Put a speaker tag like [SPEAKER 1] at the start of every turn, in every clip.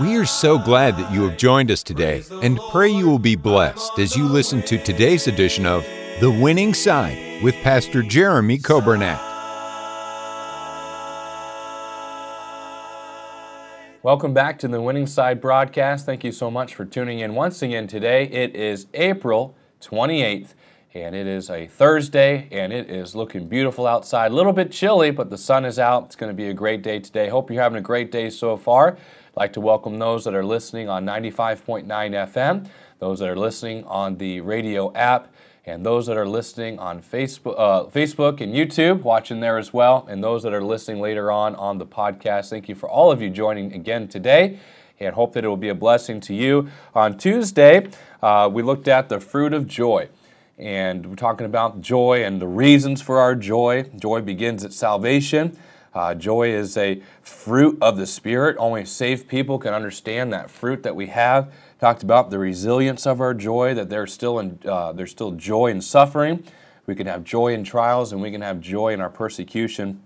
[SPEAKER 1] We are so glad that you have joined us today and pray you will be blessed as you listen to today's edition of The Winning Side with Pastor Jeremy Coburnett.
[SPEAKER 2] Welcome back to the Winning Side broadcast. Thank you so much for tuning in once again today. It is April 28th, and it is a Thursday, and it is looking beautiful outside. A little bit chilly, but the sun is out. It's going to be a great day today. Hope you're having a great day so far. I'd like to welcome those that are listening on 95.9 FM, those that are listening on the radio app, and those that are listening on Facebook, uh, Facebook and YouTube, watching there as well, and those that are listening later on on the podcast. Thank you for all of you joining again today and hope that it will be a blessing to you. On Tuesday, uh, we looked at the fruit of joy. And we're talking about joy and the reasons for our joy. Joy begins at salvation. Uh, joy is a fruit of the Spirit. Only saved people can understand that fruit that we have. Talked about the resilience of our joy, that there's still, in, uh, there's still joy in suffering. We can have joy in trials, and we can have joy in our persecution.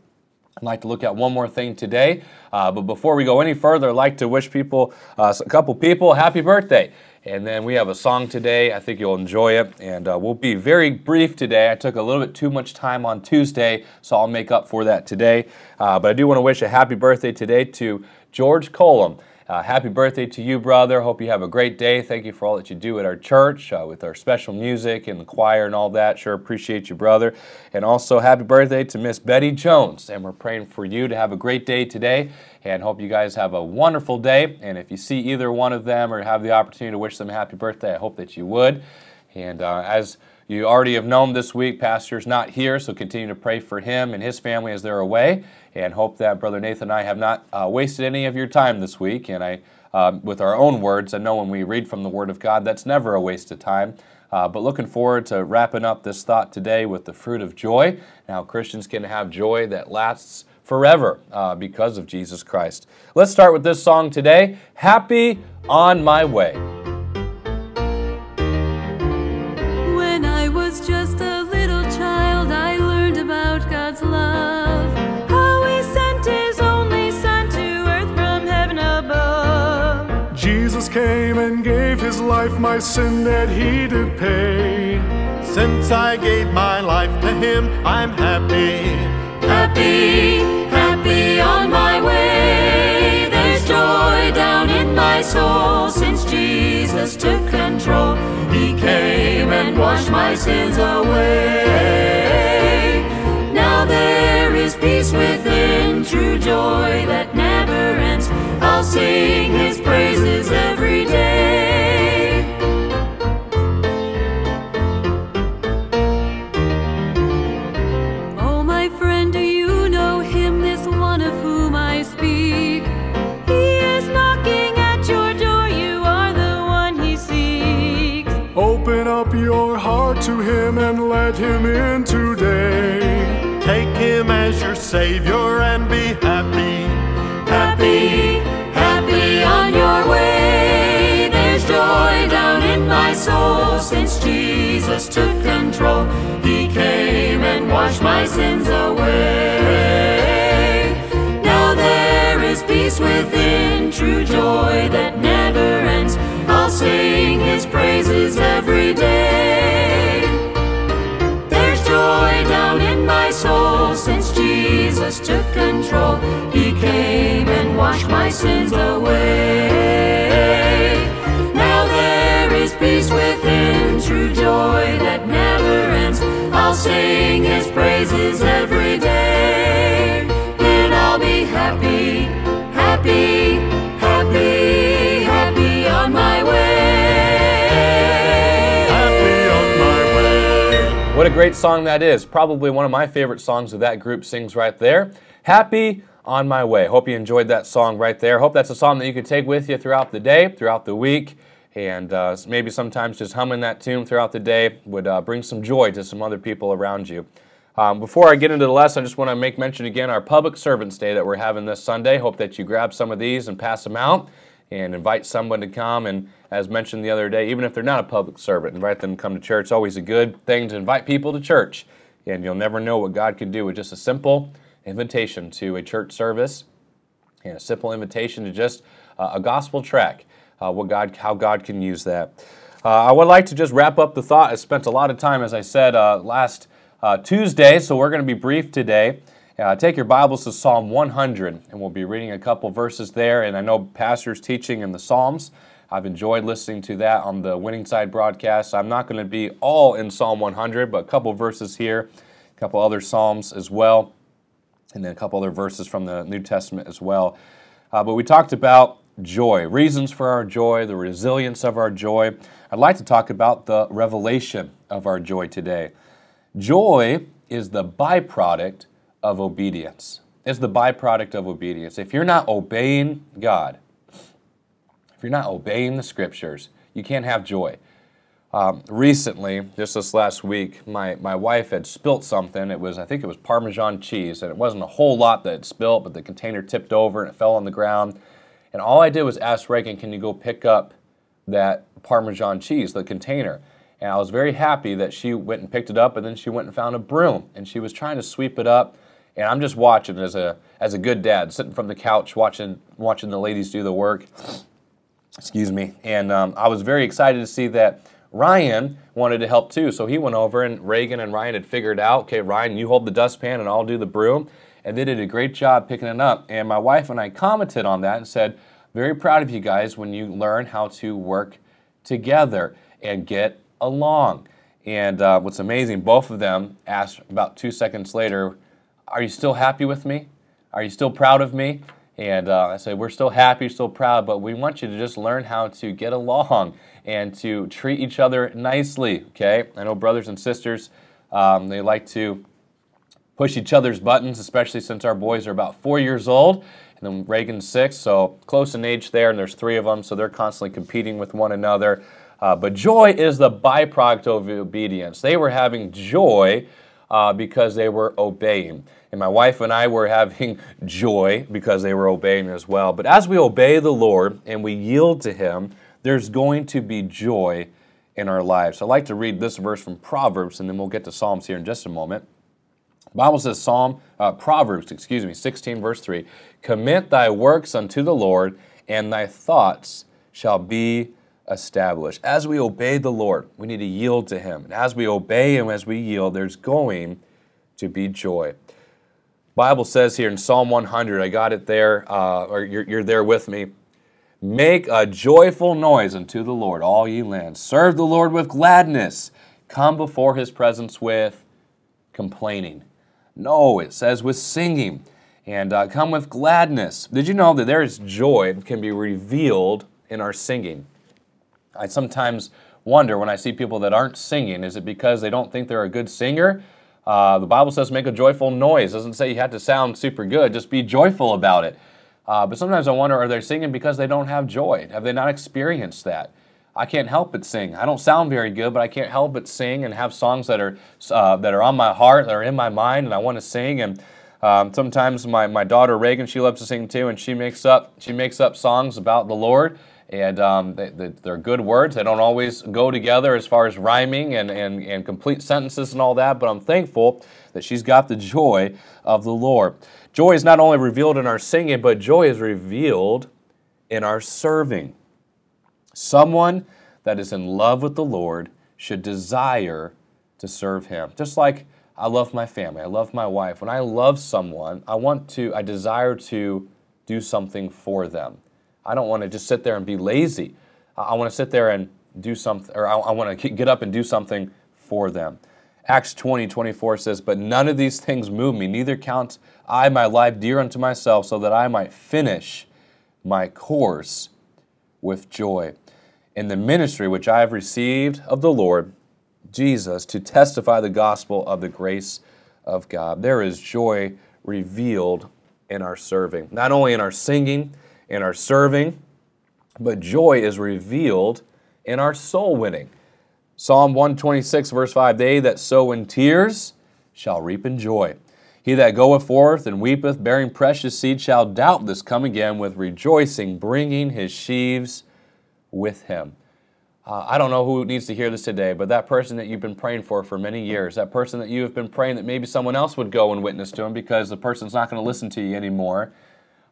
[SPEAKER 2] I'd like to look at one more thing today, uh, but before we go any further, I'd like to wish people, uh, a couple people, happy birthday. And then we have a song today. I think you'll enjoy it. And uh, we'll be very brief today. I took a little bit too much time on Tuesday, so I'll make up for that today. Uh, but I do want to wish a happy birthday today to George Colum. Uh, happy birthday to you, brother. Hope you have a great day. Thank you for all that you do at our church uh, with our special music and the choir and all that. Sure appreciate you, brother. And also, happy birthday to Miss Betty Jones. And we're praying for you to have a great day today and hope you guys have a wonderful day. And if you see either one of them or have the opportunity to wish them a happy birthday, I hope that you would. And uh, as you already have known this week, Pastor's not here, so continue to pray for him and his family as they're away and hope that Brother Nathan and I have not uh, wasted any of your time this week. And I, uh, with our own words, I know when we read from the Word of God, that's never a waste of time. Uh, but looking forward to wrapping up this thought today with the fruit of joy. Now, Christians can have joy that lasts forever uh, because of Jesus Christ. Let's start with this song today Happy on My Way.
[SPEAKER 3] His life, my sin that he did pay.
[SPEAKER 4] Since I gave my life to him, I'm happy.
[SPEAKER 5] Happy, happy on my way. There's joy down in my soul since Jesus took control. He came and washed my sins away. Now there is peace within, true joy that never ends. I'll sing his praises every day.
[SPEAKER 3] Let him in today.
[SPEAKER 4] Take him as your Savior and be happy.
[SPEAKER 5] Happy, happy on your way. There's joy down in my soul since Jesus took control. He came and washed my sins away. Now there is peace within, true joy that never ends. I'll sing his praises every day. Took control. He came and washed my sins away. Now there is peace within, true joy that never ends. I'll sing his praises
[SPEAKER 2] great song that is. Probably one of my favorite songs that that group sings right there. Happy on my way. Hope you enjoyed that song right there. Hope that's a song that you can take with you throughout the day, throughout the week. And uh, maybe sometimes just humming that tune throughout the day would uh, bring some joy to some other people around you. Um, before I get into the lesson, I just want to make mention again our Public Servants Day that we're having this Sunday. Hope that you grab some of these and pass them out and invite someone to come. And as mentioned the other day, even if they're not a public servant, invite them to come to church. It's always a good thing to invite people to church. And you'll never know what God can do with just a simple invitation to a church service and a simple invitation to just uh, a gospel track. Uh, what God, how God can use that. Uh, I would like to just wrap up the thought. I spent a lot of time, as I said uh, last uh, Tuesday, so we're going to be brief today. Uh, take your Bibles to Psalm 100, and we'll be reading a couple verses there. And I know pastors teaching in the Psalms. I've enjoyed listening to that on the Winning Side broadcast. I'm not going to be all in Psalm 100, but a couple verses here, a couple other Psalms as well, and then a couple other verses from the New Testament as well. Uh, but we talked about joy, reasons for our joy, the resilience of our joy. I'd like to talk about the revelation of our joy today. Joy is the byproduct of obedience. It's the byproduct of obedience. If you're not obeying God, if you're not obeying the scriptures, you can't have joy. Um, recently, just this last week, my, my wife had spilt something. It was, I think it was Parmesan cheese, and it wasn't a whole lot that spilt, but the container tipped over and it fell on the ground. And all I did was ask Reagan, can you go pick up that Parmesan cheese, the container? And I was very happy that she went and picked it up, and then she went and found a broom, and she was trying to sweep it up. And I'm just watching as a as a good dad, sitting from the couch watching watching the ladies do the work. Excuse me. And um, I was very excited to see that Ryan wanted to help too. So he went over, and Reagan and Ryan had figured out, okay, Ryan, you hold the dustpan, and I'll do the broom. And they did a great job picking it up. And my wife and I commented on that and said, very proud of you guys when you learn how to work together and get along. And uh, what's amazing, both of them asked about two seconds later, Are you still happy with me? Are you still proud of me? And uh, I said, We're still happy, still proud, but we want you to just learn how to get along and to treat each other nicely, okay? I know brothers and sisters, um, they like to push each other's buttons, especially since our boys are about four years old. And then Reagan's six, so close in age there, and there's three of them, so they're constantly competing with one another. Uh, but joy is the byproduct of obedience. They were having joy uh, because they were obeying. And my wife and I were having joy because they were obeying as well. But as we obey the Lord and we yield to Him, there's going to be joy in our lives. So I'd like to read this verse from Proverbs, and then we'll get to Psalms here in just a moment. The Bible says, Psalm, uh, Proverbs, excuse me, 16, verse 3 Commit thy works unto the Lord, and thy thoughts shall be established. As we obey the Lord, we need to yield to Him. And as we obey Him, as we yield, there's going to be joy. Bible says here in Psalm 100, I got it there, uh, or you're, you're there with me. Make a joyful noise unto the Lord, all ye lands. Serve the Lord with gladness. Come before His presence with complaining. No, it says with singing. And uh, come with gladness. Did you know that there is joy can be revealed in our singing? I sometimes wonder when I see people that aren't singing, is it because they don't think they're a good singer? Uh, the Bible says make a joyful noise. It doesn't say you have to sound super good, just be joyful about it. Uh, but sometimes I wonder are they singing because they don't have joy? Have they not experienced that? I can't help but sing. I don't sound very good, but I can't help but sing and have songs that are uh, that are on my heart, that are in my mind, and I want to sing. And um, sometimes my, my daughter Reagan, she loves to sing too, and she makes up she makes up songs about the Lord and um, they, are good words. They don't always go together as far as rhyming and, and, and complete sentences and all that, but I'm thankful that she's got the joy of the Lord. Joy is not only revealed in our singing, but joy is revealed in our serving. Someone that is in love with the Lord should desire to serve Him. Just like I love my family, I love my wife. When I love someone, I want to, I desire to do something for them. I don't want to just sit there and be lazy. I want to sit there and do something, or I, want to get up and do something for them. Acts 20, 24 says, But none of these things move me, neither count I my life dear unto myself, so that I might finish my course with joy. In the ministry which I have received of the Lord Jesus to testify the gospel of the grace of God. There is joy revealed in our serving, not only in our singing, in our serving, but joy is revealed in our soul winning. Psalm 126, verse 5 They that sow in tears shall reap in joy. He that goeth forth and weepeth, bearing precious seed, shall doubtless come again with rejoicing, bringing his sheaves with him. Uh, I don't know who needs to hear this today, but that person that you've been praying for for many years, that person that you have been praying that maybe someone else would go and witness to him because the person's not going to listen to you anymore,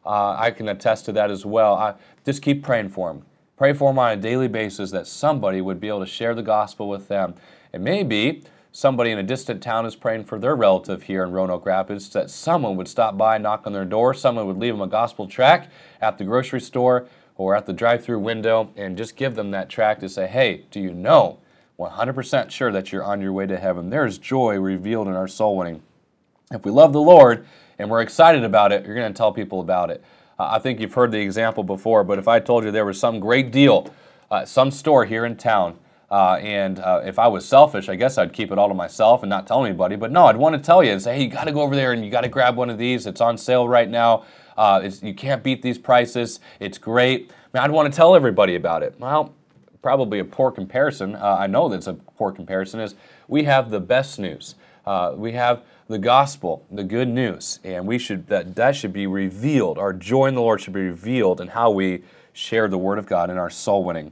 [SPEAKER 2] uh, I can attest to that as well. I, just keep praying for them. Pray for them on a daily basis that somebody would be able to share the gospel with them. And maybe somebody in a distant town is praying for their relative here in Roanoke Rapids that someone would stop by, knock on their door, someone would leave them a gospel tract at the grocery store or at the drive through window and just give them that tract to say, hey, do you know 100% sure that you're on your way to heaven? There's joy revealed in our soul winning. If we love the Lord and we're excited about it, you're going to tell people about it. Uh, I think you've heard the example before, but if I told you there was some great deal, uh, some store here in town, uh, and uh, if I was selfish, I guess I'd keep it all to myself and not tell anybody. But no, I'd want to tell you and say, hey, you got to go over there and you got to grab one of these. It's on sale right now. Uh, you can't beat these prices. It's great. I I'd want to tell everybody about it. Well, probably a poor comparison. Uh, I know that's a poor comparison. Is we have the best news. we have the gospel, the good news, and we should that that should be revealed. Our joy in the Lord should be revealed in how we share the word of God in our soul winning.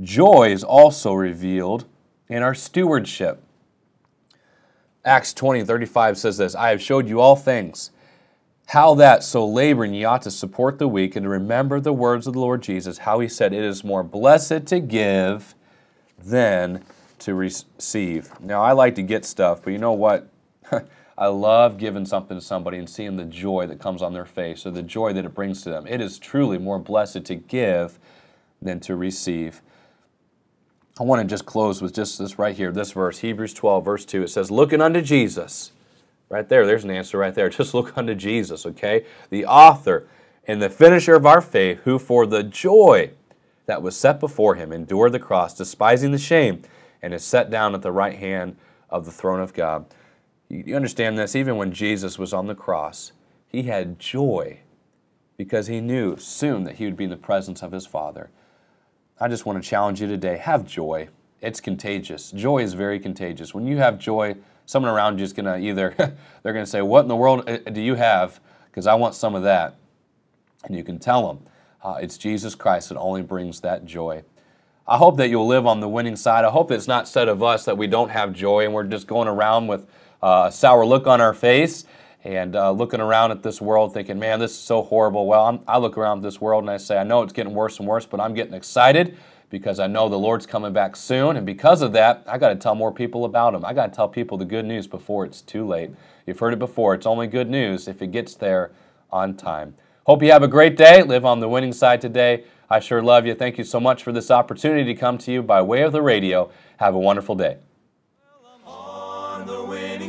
[SPEAKER 2] Joy is also revealed in our stewardship. Acts 20 35 says this I have showed you all things, how that so laboring ye ought to support the weak and to remember the words of the Lord Jesus, how he said, It is more blessed to give than to receive. Now, I like to get stuff, but you know what? I love giving something to somebody and seeing the joy that comes on their face or the joy that it brings to them. It is truly more blessed to give than to receive. I want to just close with just this right here, this verse, Hebrews 12, verse 2. It says, Looking unto Jesus. Right there, there's an answer right there. Just look unto Jesus, okay? The author and the finisher of our faith, who for the joy that was set before him endured the cross, despising the shame, and is set down at the right hand of the throne of God. You understand this? Even when Jesus was on the cross, he had joy because he knew soon that he would be in the presence of his Father. I just want to challenge you today have joy. It's contagious. Joy is very contagious. When you have joy, someone around you is going to either, they're going to say, What in the world uh, do you have? Because I want some of that. And you can tell them uh, it's Jesus Christ that only brings that joy. I hope that you'll live on the winning side. I hope that it's not said of us that we don't have joy and we're just going around with uh, a sour look on our face and uh, looking around at this world thinking, man, this is so horrible. Well, I'm, i look around this world and I say, I know it's getting worse and worse, but I'm getting excited because I know the Lord's coming back soon. And because of that, I got to tell more people about Him. I got to tell people the good news before it's too late. You've heard it before. It's only good news if it gets there on time. Hope you have a great day. Live on the winning side today. I sure love you. Thank you so much for this opportunity to come to you by way of the radio. Have a wonderful day